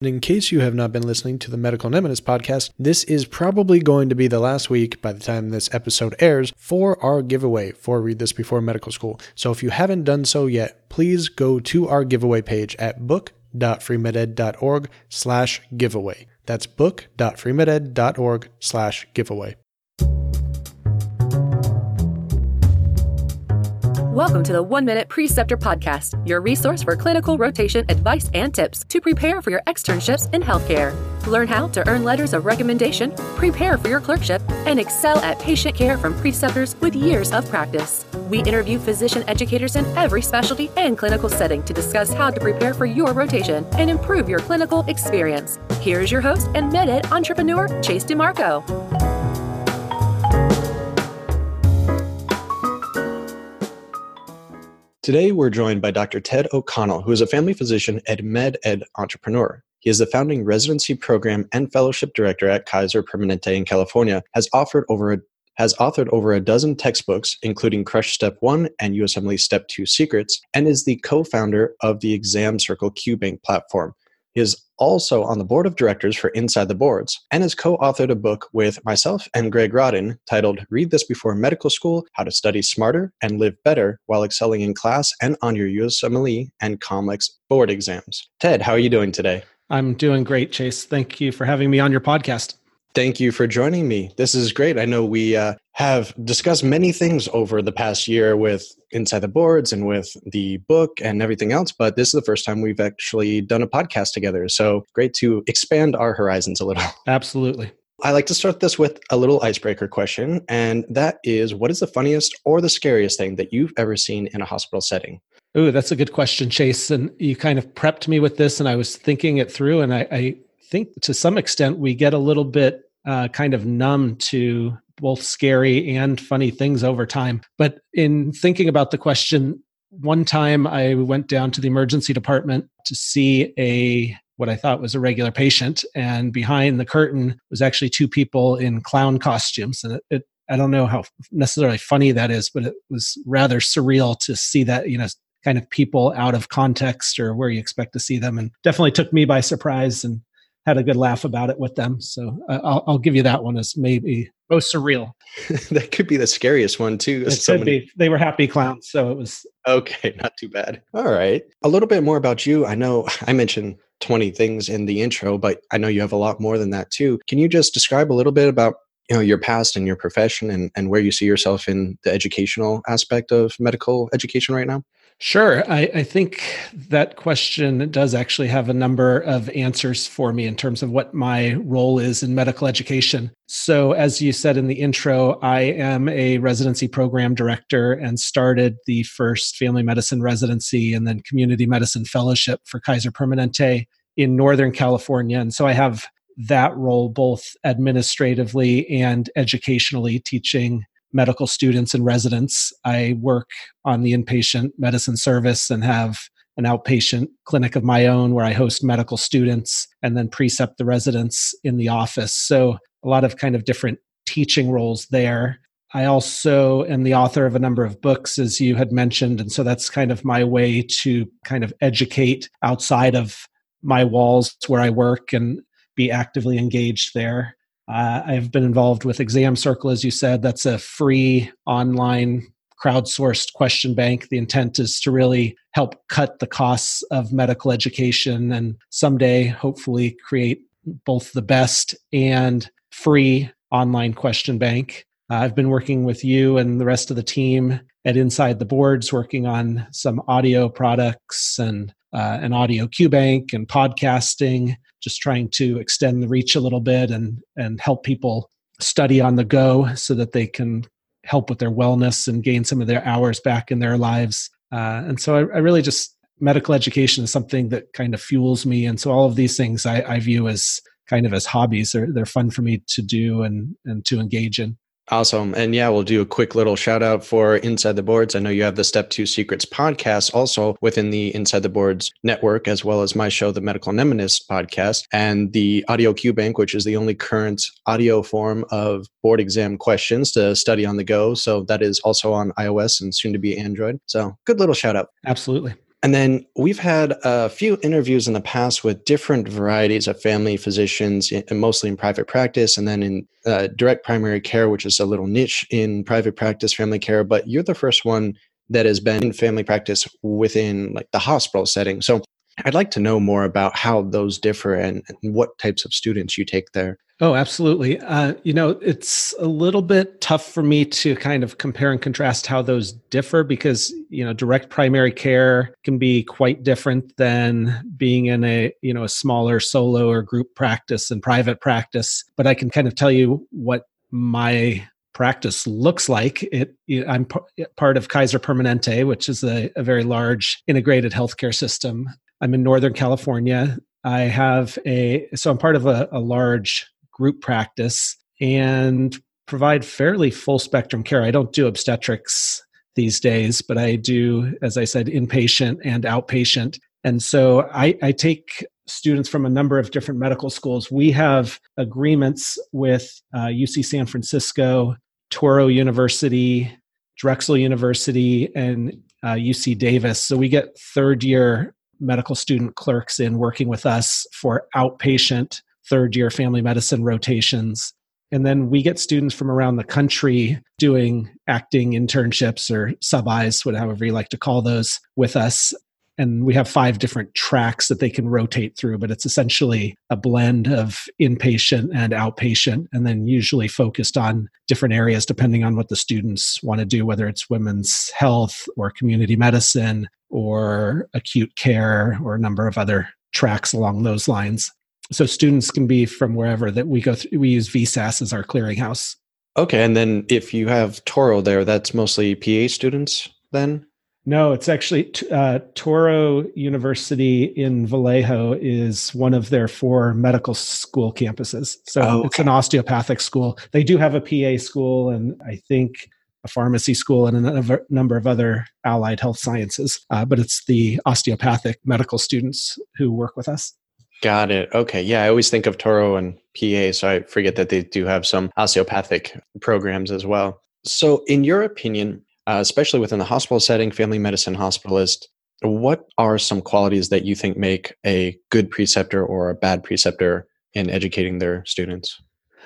In case you have not been listening to the Medical Nemesis podcast, this is probably going to be the last week by the time this episode airs for our giveaway for Read This Before Medical School. So if you haven't done so yet, please go to our giveaway page at book.freemeded.org slash giveaway. That's book.freemeded.org slash giveaway. Welcome to the One Minute Preceptor Podcast, your resource for clinical rotation advice and tips to prepare for your externships in healthcare. Learn how to earn letters of recommendation, prepare for your clerkship, and excel at patient care from preceptors with years of practice. We interview physician educators in every specialty and clinical setting to discuss how to prepare for your rotation and improve your clinical experience. Here's your host and MedEd entrepreneur, Chase DiMarco. Today, we're joined by Dr. Ted O'Connell, who is a family physician and med ed entrepreneur. He is the founding residency program and fellowship director at Kaiser Permanente in California, has offered over a has authored over a dozen textbooks, including Crush Step 1 and USMLE Step 2 Secrets, and is the co founder of the Exam Circle QBank platform. Is also on the board of directors for Inside the Boards and has co authored a book with myself and Greg Rodden titled Read This Before Medical School How to Study Smarter and Live Better While Excelling in Class and on Your USMLE and COMLEX board exams. Ted, how are you doing today? I'm doing great, Chase. Thank you for having me on your podcast. Thank you for joining me. This is great. I know we uh, have discussed many things over the past year with Inside the Boards and with the book and everything else, but this is the first time we've actually done a podcast together. So great to expand our horizons a little. Absolutely. I like to start this with a little icebreaker question, and that is what is the funniest or the scariest thing that you've ever seen in a hospital setting? Ooh, that's a good question, Chase. And you kind of prepped me with this, and I was thinking it through, and I, I think to some extent we get a little bit uh, kind of numb to both scary and funny things over time. But in thinking about the question, one time I went down to the emergency department to see a what I thought was a regular patient, and behind the curtain was actually two people in clown costumes, and it, it I don't know how necessarily funny that is, but it was rather surreal to see that, you know, kind of people out of context or where you expect to see them. And definitely took me by surprise. And had a good laugh about it with them. So uh, I'll, I'll, give you that one as maybe most surreal. that could be the scariest one too. It so could many... be. They were happy clowns, so it was okay. Not too bad. All right, a little bit more about you. I know I mentioned 20 things in the intro, but I know you have a lot more than that too. Can you just describe a little bit about you know your past and your profession and, and where you see yourself in the educational aspect of medical education right now? Sure. I, I, think that question does actually have a number of answers for me in terms of what my role is in medical education. So, as you said in the intro, I am a residency program director and started the first family medicine residency and then community medicine fellowship for Kaiser Permanente in Northern California. And so I have that role both administratively and educationally, teaching medical students and residents. I work on the inpatient medicine service and have an outpatient clinic of my own where I host medical students and then precept the residents in the office. So, a lot of kind of different teaching roles there. I also am the author of a number of books, as you had mentioned. And so that's kind of my way to kind of educate outside of my walls where I work and be actively engaged there. Uh, I've been involved with Exam Circle, as you said. That's a free online crowdsourced question bank. The intent is to really help cut the costs of medical education and someday, hopefully, create both the best and free online question bank. Uh, I've been working with you and the rest of the team at Inside the Boards, working on some audio products and uh, an audio Q bank and podcasting just trying to extend the reach a little bit and and help people study on the go so that they can help with their wellness and gain some of their hours back in their lives. Uh, and so I, I, really just medical education is something that kind of fuels me. And so all of these things I, I view as kind of as hobbies. They're they're fun for me to do and and to engage in. Awesome. And yeah, we'll do a quick little shout out for Inside the Boards. I know you have the Step Two Secrets podcast also within the Inside the Boards network, as well as my show, the Medical Nemesis podcast, and the Audio Q Bank, which is the only current audio form of board exam questions to study on the go. So that is also on iOS and soon to be Android. So good little shout out. Absolutely. And then we've had a few interviews in the past with different varieties of family physicians, and mostly in private practice, and then in uh, direct primary care, which is a little niche in private practice family care. But you're the first one that has been in family practice within like the hospital setting. So I'd like to know more about how those differ and, and what types of students you take there. Oh, absolutely. Uh, you know, it's a little bit tough for me to kind of compare and contrast how those differ because, you know, direct primary care can be quite different than being in a, you know, a smaller solo or group practice and private practice. But I can kind of tell you what my practice looks like. It, I'm part of Kaiser Permanente, which is a, a very large integrated healthcare system. I'm in Northern California. I have a, so I'm part of a, a large group practice and provide fairly full spectrum care. I don't do obstetrics these days, but I do, as I said, inpatient and outpatient. And so I, I take students from a number of different medical schools. We have agreements with uh, UC San Francisco, Touro University, Drexel University, and uh, UC Davis. So we get third year medical student clerks in working with us for outpatient third year family medicine rotations. And then we get students from around the country doing acting internships or sub-Is, whatever you like to call those, with us. And we have five different tracks that they can rotate through, but it's essentially a blend of inpatient and outpatient, and then usually focused on different areas depending on what the students want to do, whether it's women's health or community medicine or acute care or a number of other tracks along those lines. So students can be from wherever that we go through we use vsas as our clearinghouse. Okay and then if you have Touro there that's mostly pa students then? No it's actually uh, touro university in vallejo is one of their four medical school campuses. So oh, okay. it's an osteopathic school. They do have a pa school and i think a pharmacy school and a number of other allied health sciences uh, but it's the osteopathic medical students who work with us Got it. Okay. Yeah, I always think of Touro and PA, so I forget that they do have some osteopathic programs as well. So, in your opinion, uh, especially within the hospital setting, family medicine hospitalist, what are some qualities that you think make a good preceptor or a bad preceptor in educating their students?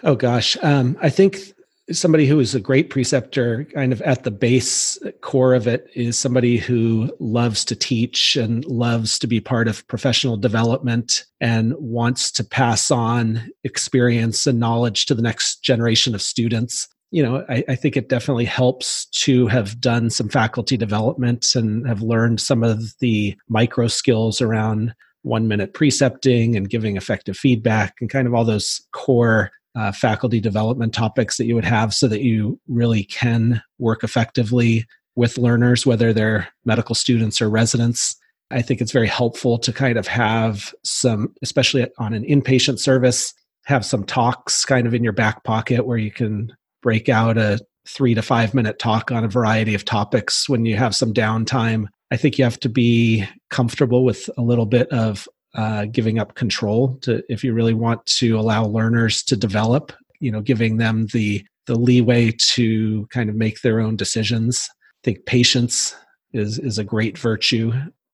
Oh gosh, um, I think somebody who is a great preceptor kind of at the base core of it is somebody who loves to teach and loves to be part of professional development and wants to pass on experience and knowledge to the next generation of students. You know I, I, think it definitely helps to have done some faculty development and have learned some of the micro skills around one minute precepting and giving effective feedback and kind of all those core uh, faculty development topics that you would have so that you really can work effectively with learners, whether they're medical students or residents. I think it's very helpful to kind of have some, especially on an inpatient service, have some talks kind of in your back pocket where you can break out a three to five minute talk on a variety of topics when you have some downtime. I think you have to be comfortable with a little bit of uh, giving up control to if you really want to allow learners to develop you know giving them the the leeway to kind of make their own decisions. I think patience is is a great virtue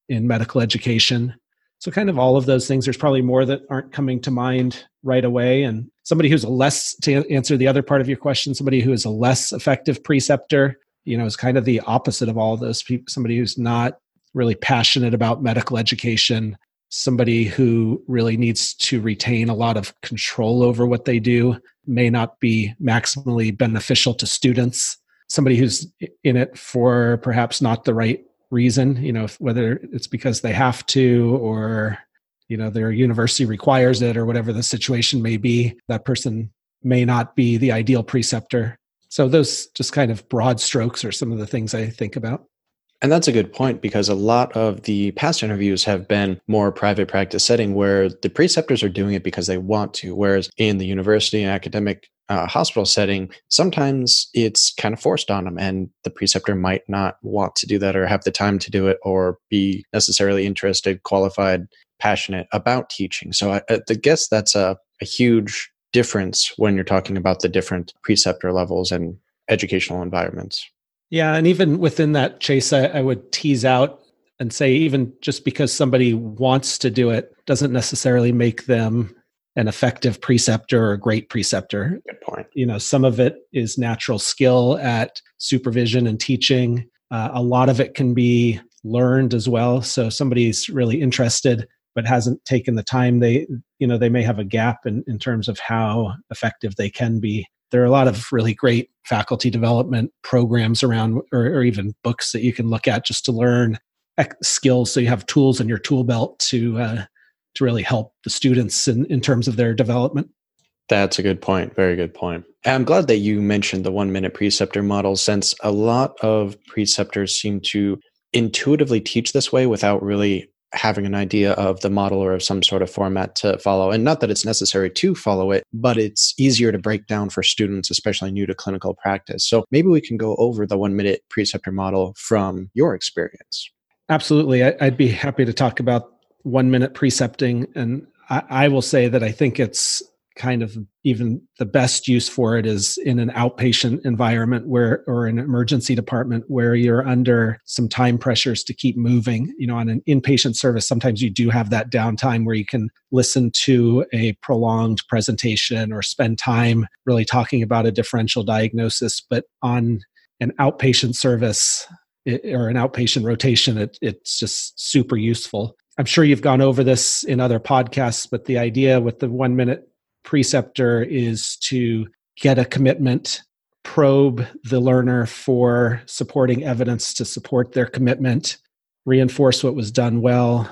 in medical education. So kind of all of those things there's probably more that aren't coming to mind right away. And somebody who's a less to answer the other part of your question somebody who is a less effective preceptor you know is kind of the opposite of all those people somebody who's not really passionate about medical education somebody who really needs to retain a lot of control over what they do may not be maximally beneficial to students. Somebody who's in it for perhaps not the right reason you know whether it's because they have to or you know their university requires it or whatever the situation may be that person may not be the ideal preceptor. So those just kind of broad strokes are some of the things i think about and that's a good point because a lot of the past interviews have been more private practice setting where the preceptors are doing it because they want to. Whereas in the university and academic uh, hospital setting, sometimes it's kind of forced on them, and the preceptor might not want to do that or have the time to do it or be necessarily interested, qualified, passionate about teaching. So I, I guess that's a, a huge difference when you're talking about the different preceptor levels and educational environments. Yeah, and even within that chase, I, I would tease out and say even just because somebody wants to do it doesn't necessarily make them an effective preceptor or a great preceptor. Good point. You know, some of it is natural skill at supervision and teaching. Uh, a lot of it can be learned as well. So somebody's really interested but hasn't taken the time they you know they may have a gap in, in terms of how effective they can be there are a lot of really great faculty development programs around or, or even books that you can look at just to learn skills. So you have tools in your tool belt to uh, to really help the students in, in terms of their development. That's a good point. Very good point. I'm glad that you mentioned the one minute preceptor model since a lot of preceptors seem to intuitively teach this way without really having an idea of the model or of some sort of format to follow. And not that it's necessary to follow it, but it's easier to break down for students, especially new to clinical practice. So maybe we can go over the one minute preceptor model from your experience. Absolutely. I'd be happy to talk about one minute precepting. And I, will say that I think it's kind of even the best use for it is in an outpatient environment where or an emergency department where you're under some time pressures to keep moving. You know on an inpatient service sometimes you do have that downtime where you can listen to a prolonged presentation or spend time really talking about a differential diagnosis. But on an outpatient service or an outpatient rotation it, it's just super useful. I'm sure you've gone over this in other podcasts, but the idea with the one minute preceptor is to get a commitment, probe the learner for supporting evidence to support their commitment, reinforce what was done well,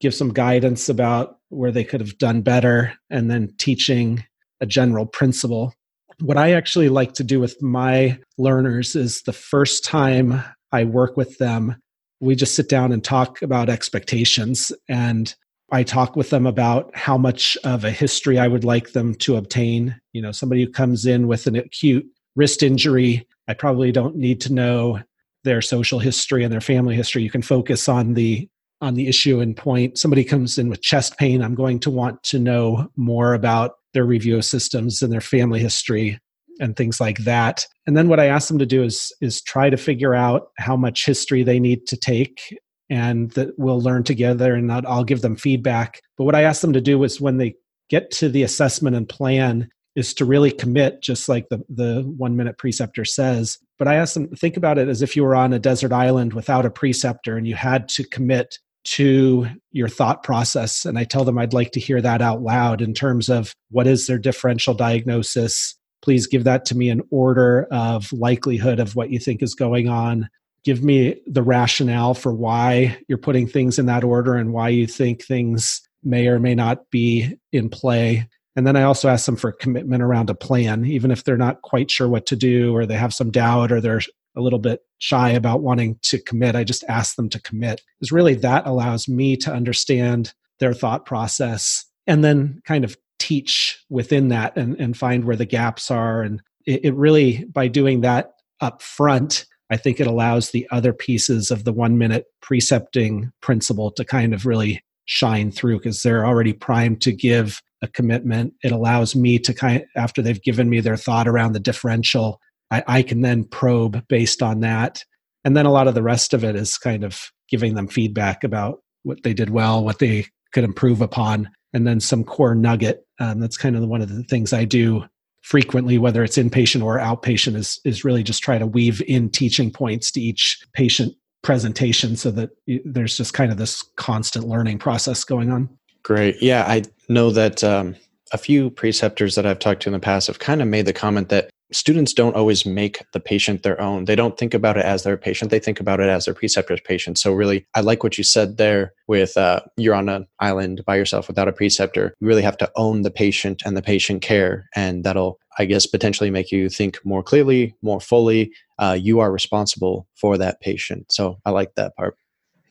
give some guidance about where they could have done better, and then teaching a general principle. What I actually like to do with my learners is the first time I work with them, we just sit down and talk about expectations and I talk with them about how much of a history I would like them to obtain. You know, somebody who comes in with an acute wrist injury, I probably don't need to know their social history and their family history. You can focus on the on the issue and point. Somebody comes in with chest pain, I'm going to want to know more about their review of systems and their family history and things like that. And then what I ask them to do is is try to figure out how much history they need to take and that we'll learn together and I'll give them feedback. But what I ask them to do is when they get to the assessment and plan is to really commit, just like the, the one minute preceptor says. But I ask them think about it as if you were on a desert island without a preceptor and you had to commit to your thought process. And I tell them I'd like to hear that out loud in terms of what is their differential diagnosis. Please give that to me in order of likelihood of what you think is going on give me the rationale for why you're putting things in that order and why you think things may or may not be in play. And then I also ask them for commitment around a plan, even if they're not quite sure what to do or they have some doubt or they're a little bit shy about wanting to commit. I just ask them to commit. Because really that allows me to understand their thought process and then kind of teach within that and, and find where the gaps are. And it, it really, by doing that up front, I think it allows the other pieces of the one minute precepting principle to kind of really shine through because they're already primed to give a commitment. It allows me to kind of, after they've given me their thought around the differential, I, I can then probe based on that. And then a lot of the rest of it is kind of giving them feedback about what they did well, what they could improve upon, and then some core nugget. Um, that's kind of one of the things I do frequently, whether it's inpatient or outpatient, is is really just try to weave in teaching points to each patient presentation so that there's just kind of this constant learning process going on. Great. Yeah, I know that um, a few preceptors that I've talked to in the past have kind of made the comment that students don't always make the patient their own. They don't think about it as their patient. They think about it as their preceptor's patient. So really, I like what you said there with uh, you're on an island by yourself without a preceptor. You really have to own the patient and the patient care. And that'll, I guess, potentially make you think more clearly, more fully. Uh, you are responsible for that patient. So I like that part.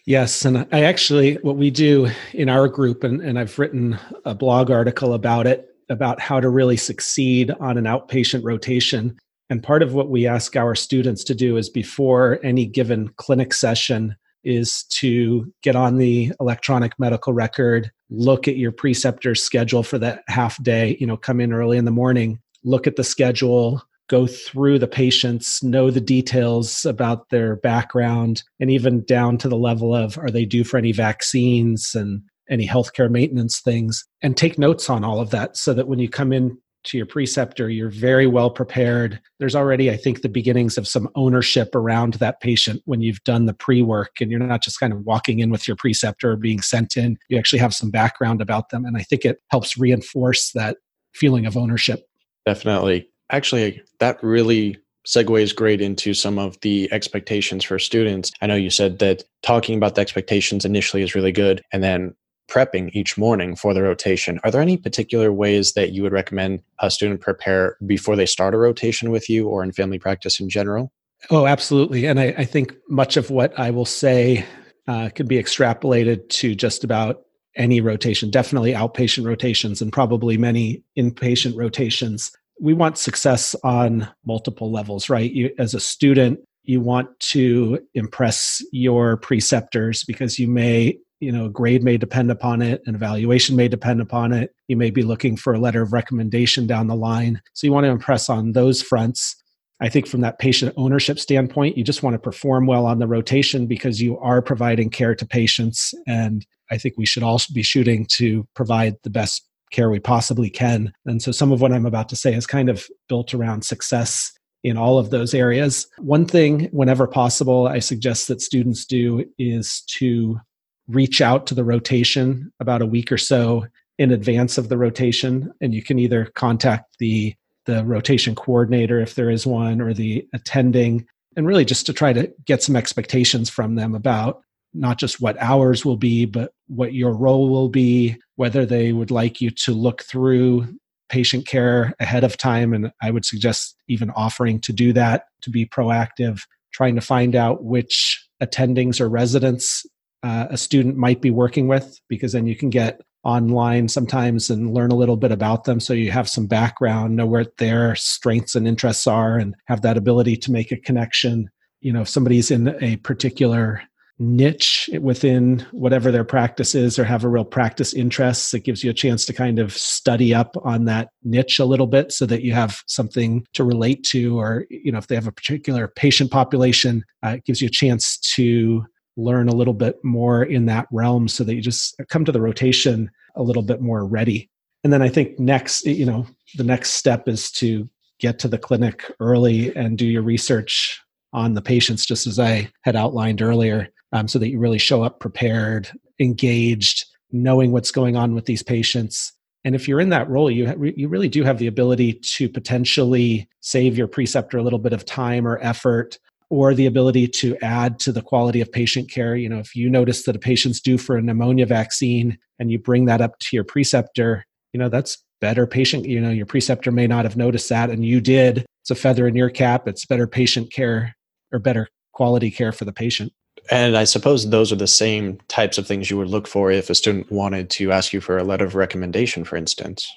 Yes, and I actually, what we do in our group, and, and I've written a blog article about it, about how to really succeed on an outpatient rotation. And part of what we ask our students to do is before any given clinic session is to get on the electronic medical record, look at your preceptor's schedule for that half day, you know, come in early in the morning, look at the schedule, go through the patients, know the details about their background, and even down to the level of are they due for any vaccines and any healthcare maintenance things, and take notes on all of that so that when you come in to your preceptor, you're very well prepared. There's already, I think, the beginnings of some ownership around that patient when you've done the pre work and you're not just kind of walking in with your preceptor or being sent in. You actually have some background about them. And I think it helps reinforce that feeling of ownership. Definitely. Actually, that really segues great into some of the expectations for students. I know you said that talking about the expectations initially is really good, and then prepping each morning for the rotation. Are there any particular ways that you would recommend a student prepare before they start a rotation with you or in family practice in general? Oh, absolutely. And I, I think much of what I will say uh, could be extrapolated to just about any rotation, definitely outpatient rotations and probably many inpatient rotations. We want success on multiple levels, right? You, as a student, you want to impress your preceptors because you may you know grade may depend upon it an evaluation may depend upon it. You may be looking for a letter of recommendation down the line. So you want to impress on those fronts. I think from that patient ownership standpoint you just want to perform well on the rotation because you are providing care to patients. And i think we should all be shooting to provide the best care we possibly can. And so some of what i'm about to say is kind of built around success in all of those areas. One thing, whenever possible, I suggest that students do is to reach out to the rotation about a week or so in advance of the rotation. And you can either contact the the rotation coordinator if there is one or the attending and really just to try to get some expectations from them about not just what hours will be but what your role will be whether they would like you to look through patient care ahead of time. And i would suggest even offering to do that to be proactive trying to find out which attendings or residents uh, a student might be working with because then you can get online sometimes and learn a little bit about them. So you have some background know where their strengths and interests are and have that ability to make a connection. You know if somebody's in a particular niche within whatever their practice is or have a real practice interests it gives you a chance to kind of study up on that niche a little bit so that you have something to relate to. Or you know if they have a particular patient population uh, it gives you a chance to learn a little bit more in that realm so that you just come to the rotation a little bit more ready. And then I think next, you know, the next step is to get to the clinic early and do your research on the patients, just as I had outlined earlier, um, so that you really show up prepared, engaged, knowing what's going on with these patients. And if you're in that role, you ha- you really do have the ability to potentially save your preceptor a little bit of time or effort or the ability to add to the quality of patient care. You know, if you notice that a patient's due for a pneumonia vaccine and you bring that up to your preceptor, you know, that's better patient. You know, your preceptor may not have noticed that and you did. It's a feather in your cap. It's better patient care or better quality care for the patient. And I suppose those are the same types of things you would look for if a student wanted to ask you for a letter of recommendation, for instance.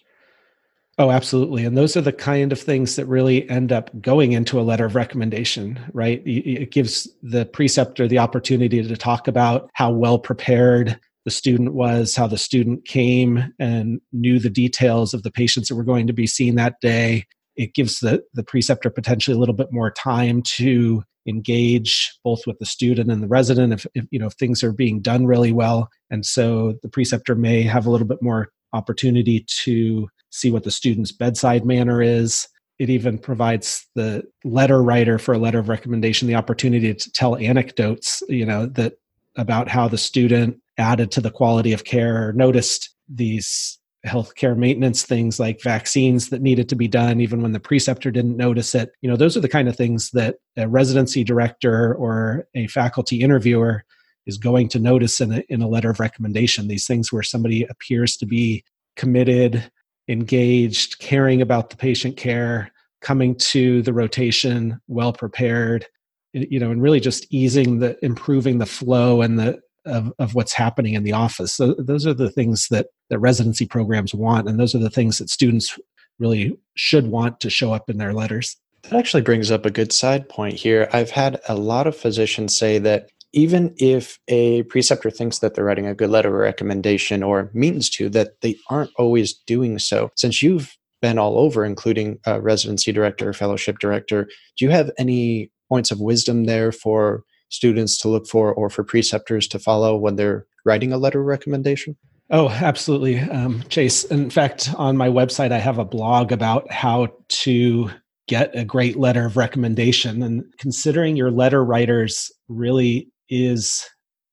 Oh, absolutely. And those are the kind of things that really end up going into a letter of recommendation, right? It gives the preceptor the opportunity to talk about how well prepared the student was, how the student came and knew the details of the patients that were going to be seen that day. It gives the, the preceptor potentially a little bit more time to engage both with the student and the resident if, if you know if things are being done really well and so the preceptor may have a little bit more opportunity to see what the student's bedside manner is. It even provides the letter writer for a letter of recommendation the opportunity to tell anecdotes, you know, that about how the student added to the quality of care or noticed these healthcare maintenance things like vaccines that needed to be done even when the preceptor didn't notice it you know those are the kind of things that a residency director or a faculty interviewer is going to notice in a, in a letter of recommendation these things where somebody appears to be committed engaged, caring about the patient care, coming to the rotation well prepared, you know, and really just easing the improving the flow and the of, of what's happening in the office. So those are the things that that residency programs want, and those are the things that students really should want to show up in their letters. That actually brings up a good side point here. I've had a lot of physicians say that even if a preceptor thinks that they're writing a good letter of recommendation or means to, that they aren't always doing so. Since you've been all over, including residency director, fellowship director. Do you have any points of wisdom there for students to look for or for preceptors to follow when they're writing a letter of recommendation? Oh, absolutely, um, Chase. In fact, on my website, I have a blog about how to get a great letter of recommendation. And considering your letter writers really is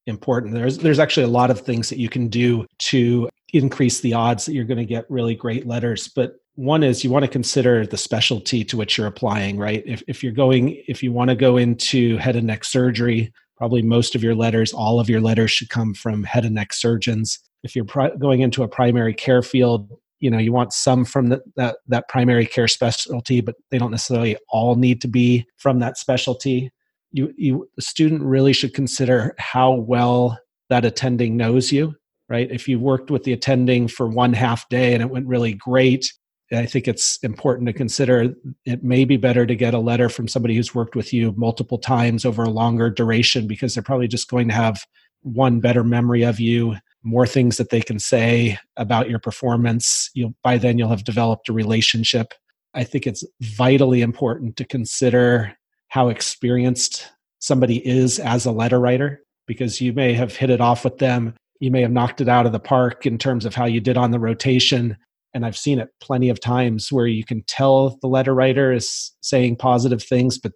important. There's there's actually a lot of things that you can do to increase the odds that you're going to get really great letters. But one is you want to consider the specialty to which you're applying, right? If if you're going if you want to go into head and neck surgery, probably most of your letters, all of your letters should come from head and neck surgeons. If you're pri- going into a primary care field, you know you want some from the, that that primary care specialty, but they don't necessarily all need to be from that specialty you, you the student really should consider how well that attending knows you right? If you worked with the attending for one half day and it went really great i think it's important to consider it may be better to get a letter from somebody who's worked with you multiple times over a longer duration because they're probably just going to have one better memory of you more things that they can say about your performance. You'll by then you'll have developed a relationship. I think it's vitally important to consider how experienced somebody is as a letter writer because you may have hit it off with them. You may have knocked it out of the park in terms of how you did on the rotation. And I've seen it plenty of times where you can tell the letter writer is saying positive things, but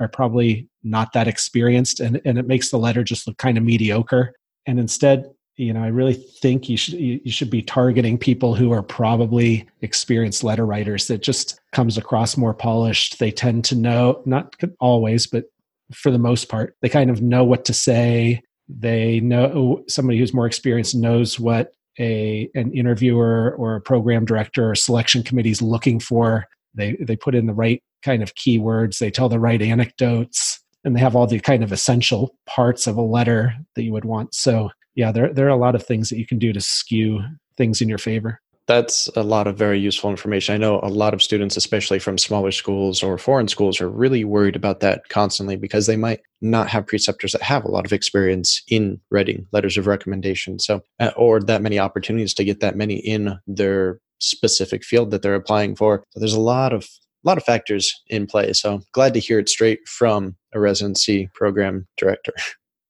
are probably not that experienced. And, and it makes the letter just look kind of mediocre. And instead, you know, I really think you should you should be targeting people who are probably experienced letter writers. That just comes across more polished. They tend to know, not always, but for the most part, they kind of know what to say. They know somebody who's more experienced knows what a an interviewer or a program director or selection committee is looking for. They they put in the right kind of keywords. They tell the right anecdotes, and they have all the kind of essential parts of a letter that you would want. So yeah, there there are a lot of things that you can do to skew things in your favor. That's a lot of very useful information. I know a lot of students, especially from smaller schools or foreign schools, are really worried about that constantly because they might not have preceptors that have a lot of experience in writing letters of recommendation. So, uh, or that many opportunities to get that many in their specific field that they're applying for. So there's a lot of a lot of factors in play. So glad to hear it straight from a residency program director.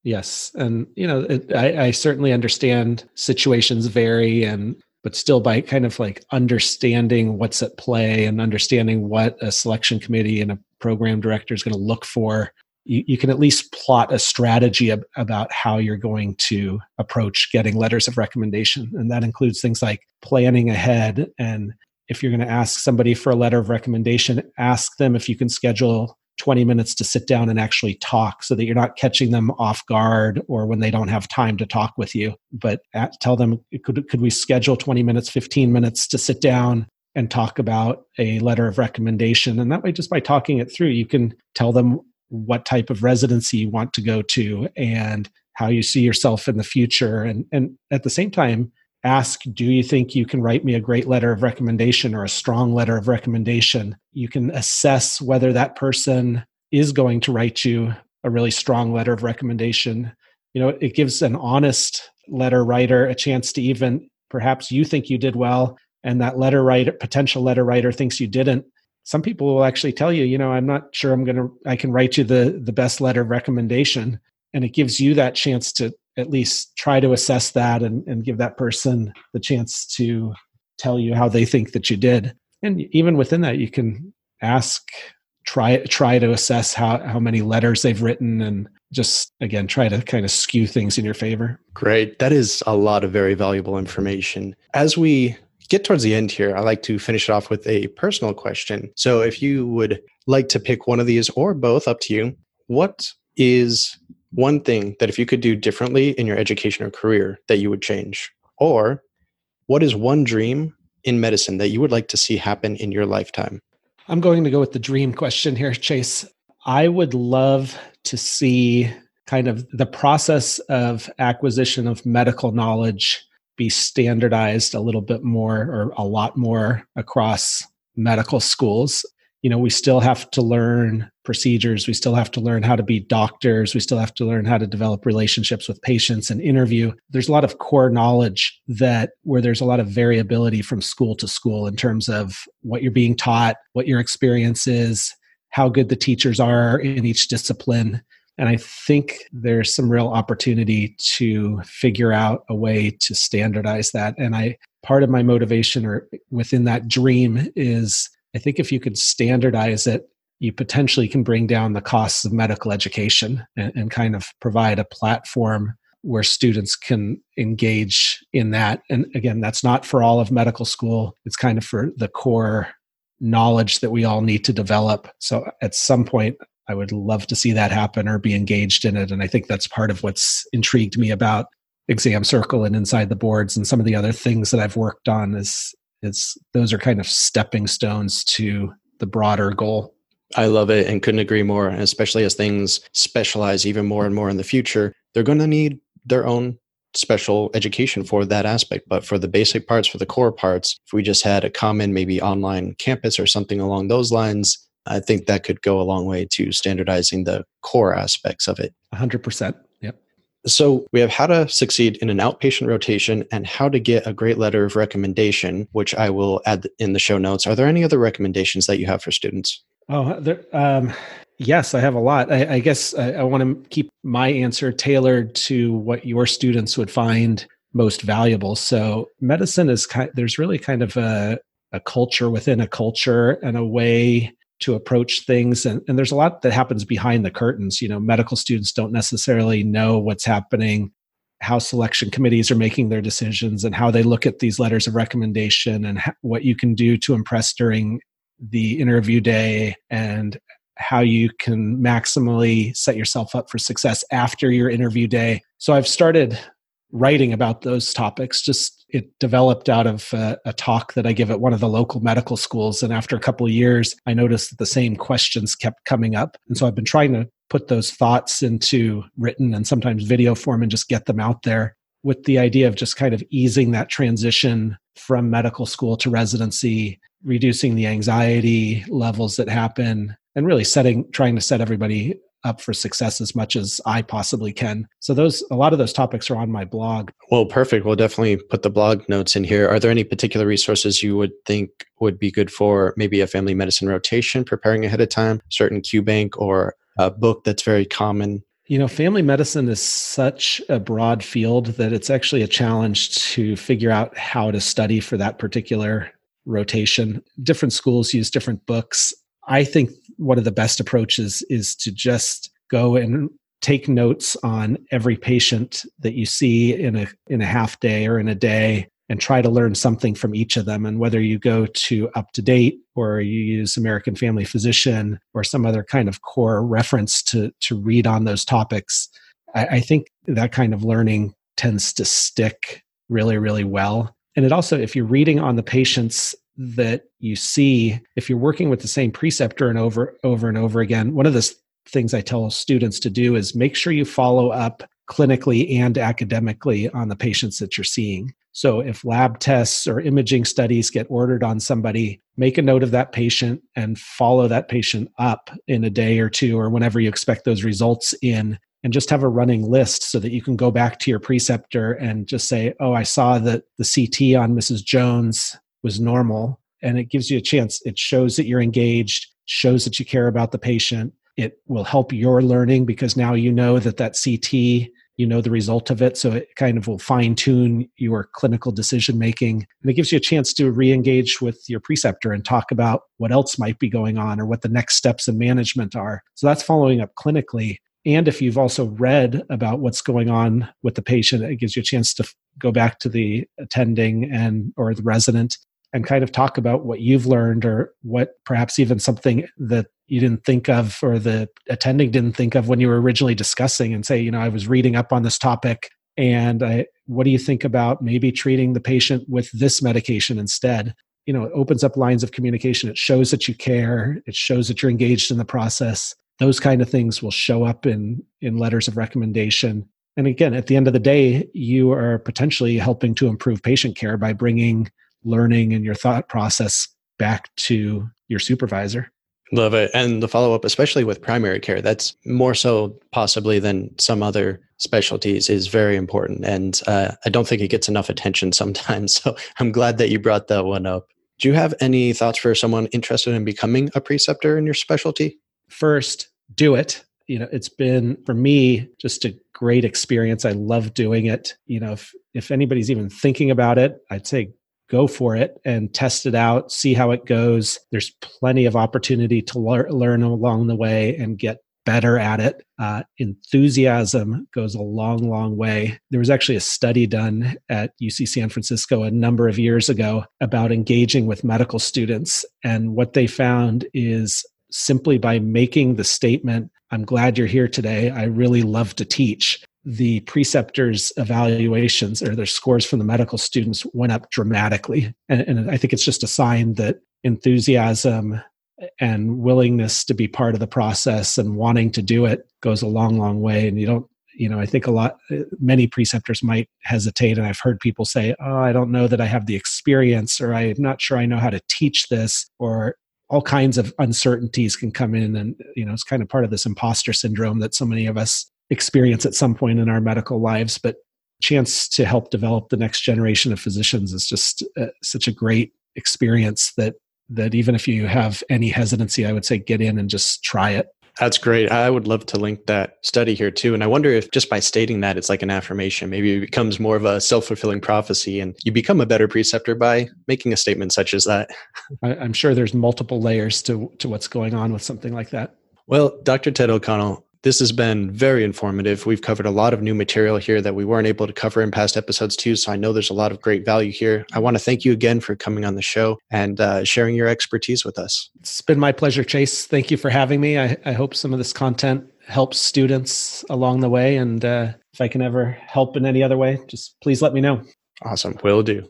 Yes, and you know, it, I, I certainly understand situations vary, and but still by kind of like understanding what's at play and understanding what a selection committee and a program director is going to look for you, you, can at least plot a strategy ab- about how you're going to approach getting letters of recommendation. And that includes things like planning ahead. And if you're going to ask somebody for a letter of recommendation ask them if you can schedule 20 minutes to sit down and actually talk so that you're not catching them off guard or when they don't have time to talk with you. But at, tell them could, could we schedule 20 minutes 15 minutes to sit down and talk about a letter of recommendation? And that way just by talking it through you can tell them what type of residency you want to go to and how you see yourself in the future. And and at the same time ask do you think you can write me a great letter of recommendation or a strong letter of recommendation? You can assess whether that person is going to write you a really strong letter of recommendation. You know it gives an honest letter writer a chance to even perhaps you think you did well and that letter writer potential letter writer thinks you didn't. Some people will actually tell you you know i'm not sure i'm going to i can write you the the best letter of recommendation and it gives you that chance to at least try to assess that and, and give that person the chance to tell you how they think that you did. And even within that you can ask try try to assess how how many letters they've written and just again try to kind of skew things in your favor. Great. That is a lot of very valuable information. As we get towards the end here i like to finish it off with a personal question. So if you would like to pick one of these or both up to you what is one thing that if you could do differently in your education or career that you would change? Or what is one dream in medicine that you would like to see happen in your lifetime? I'm going to go with the dream question here, Chase. I would love to see kind of the process of acquisition of medical knowledge be standardized a little bit more or a lot more across medical schools. You know we still have to learn procedures. We still have to learn how to be doctors. We still have to learn how to develop relationships with patients and interview. There's a lot of core knowledge that where there's a lot of variability from school to school in terms of what you're being taught what your experience is how good the teachers are in each discipline. And I think there's some real opportunity to figure out a way to standardize that. And I part of my motivation or within that dream is I think if you could standardize it, you potentially can bring down the costs of medical education and, and kind of provide a platform where students can engage in that. And again, that's not for all of medical school, it's kind of for the core knowledge that we all need to develop. So at some point, I would love to see that happen or be engaged in it. And I think that's part of what's intrigued me about exam circle and inside the boards and some of the other things that I've worked on is it's those are kind of stepping stones to the broader goal. I love it and couldn't agree more. And especially as things specialize even more and more in the future, they're going to need their own special education for that aspect. But for the basic parts, for the core parts, if we just had a common, maybe online campus or something along those lines, I think that could go a long way to standardizing the core aspects of it. 100%. So we have how to succeed in an outpatient rotation and how to get a great letter of recommendation, which I will add in the show notes. Are there any other recommendations that you have for students? Oh, there, um, yes, I have a lot. I, I guess I, I want to keep my answer tailored to what your students would find most valuable. So medicine is kind. There's really kind of a a culture within a culture and a way to approach things. And, and there's a lot that happens behind the curtains. You know medical students don't necessarily know what's happening how selection committees are making their decisions and how they look at these letters of recommendation and what you can do to impress during the interview day and how you can maximally set yourself up for success after your interview day. So i've started writing about those topics just it developed out of uh, a talk that I give at one of the local medical schools. And after a couple of years, I noticed that the same questions kept coming up. And so I've been trying to put those thoughts into written and sometimes video form and just get them out there with the idea of just kind of easing that transition from medical school to residency, reducing the anxiety levels that happen, and really setting, trying to set everybody up for success as much as I possibly can. So those a lot of those topics are on my blog. Well, perfect. We'll definitely put the blog notes in here. Are there any particular resources you would think would be good for maybe a family medicine rotation preparing ahead of time, certain Q bank or a book that's very common? You know, family medicine is such a broad field that it's actually a challenge to figure out how to study for that particular rotation. Different schools use different books. I think one of the best approaches is to just go and take notes on every patient that you see in a in a half day or in a day and try to learn something from each of them. And whether you go to UpToDate or you use american family physician or some other kind of core reference to to read on those topics I, I think that kind of learning tends to stick really really well. And it also if you're reading on the patients that you see if you're working with the same preceptor and over over and over again one of the things i tell students to do is make sure you follow up clinically and academically on the patients that you're seeing so if lab tests or imaging studies get ordered on somebody make a note of that patient and follow that patient up in a day or two or whenever you expect those results in and just have a running list so that you can go back to your preceptor and just say, Oh, I saw that the CT on Mrs. Jones was normal and it gives you a chance. It shows that you're engaged shows that you care about the patient. It will help your learning because now you know that that ct you know the result of it. So it kind of will fine tune your clinical decision making and it gives you a chance to re-engage with your preceptor and talk about what else might be going on or what the next steps in management are. So that's following up clinically. And if you've also read about what's going on with the patient it gives you a chance to go back to the attending and or the resident and kind of talk about what you've learned or what perhaps even something that you didn't think of or the attending didn't think of when you were originally discussing and say you know i was reading up on this topic and I, what do you think about maybe treating the patient with this medication instead? You know it opens up lines of communication. It shows that you care. It shows that you're engaged in the process. Those kind of things will show up in in letters of recommendation. And again at the end of the day you are potentially helping to improve patient care by bringing learning and your thought process back to your supervisor. Love it. And the follow up, especially with primary care, that's more so possibly than some other specialties, is very important. And uh, I don't think it gets enough attention sometimes. So I'm glad that you brought that one up. Do you have any thoughts for someone interested in becoming a preceptor in your specialty? First, do it. You know, it's been for me just a great experience. I love doing it. You know, if if anybody's even thinking about it, I'd say go for it and test it out, see how it goes. There's plenty of opportunity to lear- learn along the way and get better at it. Uh, enthusiasm goes a long, long way. There was actually a study done at UC San Francisco a number of years ago about engaging with medical students. And what they found is simply by making the statement, I'm glad you're here today. I really love to teach the preceptors' evaluations or their scores from the medical students went up dramatically. And, and, I think it's just a sign that enthusiasm and willingness to be part of the process and wanting to do it goes a long, long way. And you don't, you know, I think a lot, many preceptors might hesitate. And I've heard people say, oh, I don't know that I have the experience, or I'm not sure I know how to teach this, or all kinds of uncertainties can come in and you know it's kind of part of this imposter syndrome that so many of us experience at some point in our medical lives, but chance to help develop the next generation of physicians is just uh, such a great experience that that even if you have any hesitancy, I would say get in and just try it. That's great. I would love to link that study here too. And I wonder if just by stating that, it's like an affirmation, maybe it becomes more of a self fulfilling prophecy and you become a better preceptor by making a statement such as that. I, I'm sure there's multiple layers to, to what's going on with something like that. Well, Dr. Ted O'Connell, this has been very informative. We've covered a lot of new material here that we weren't able to cover in past episodes, too. So I know there's a lot of great value here. I want to thank you again for coming on the show and uh, sharing your expertise with us. It's been my pleasure, Chase. Thank you for having me. I, I hope some of this content helps students along the way. And uh, if I can ever help in any other way, just please let me know. Awesome. Will do.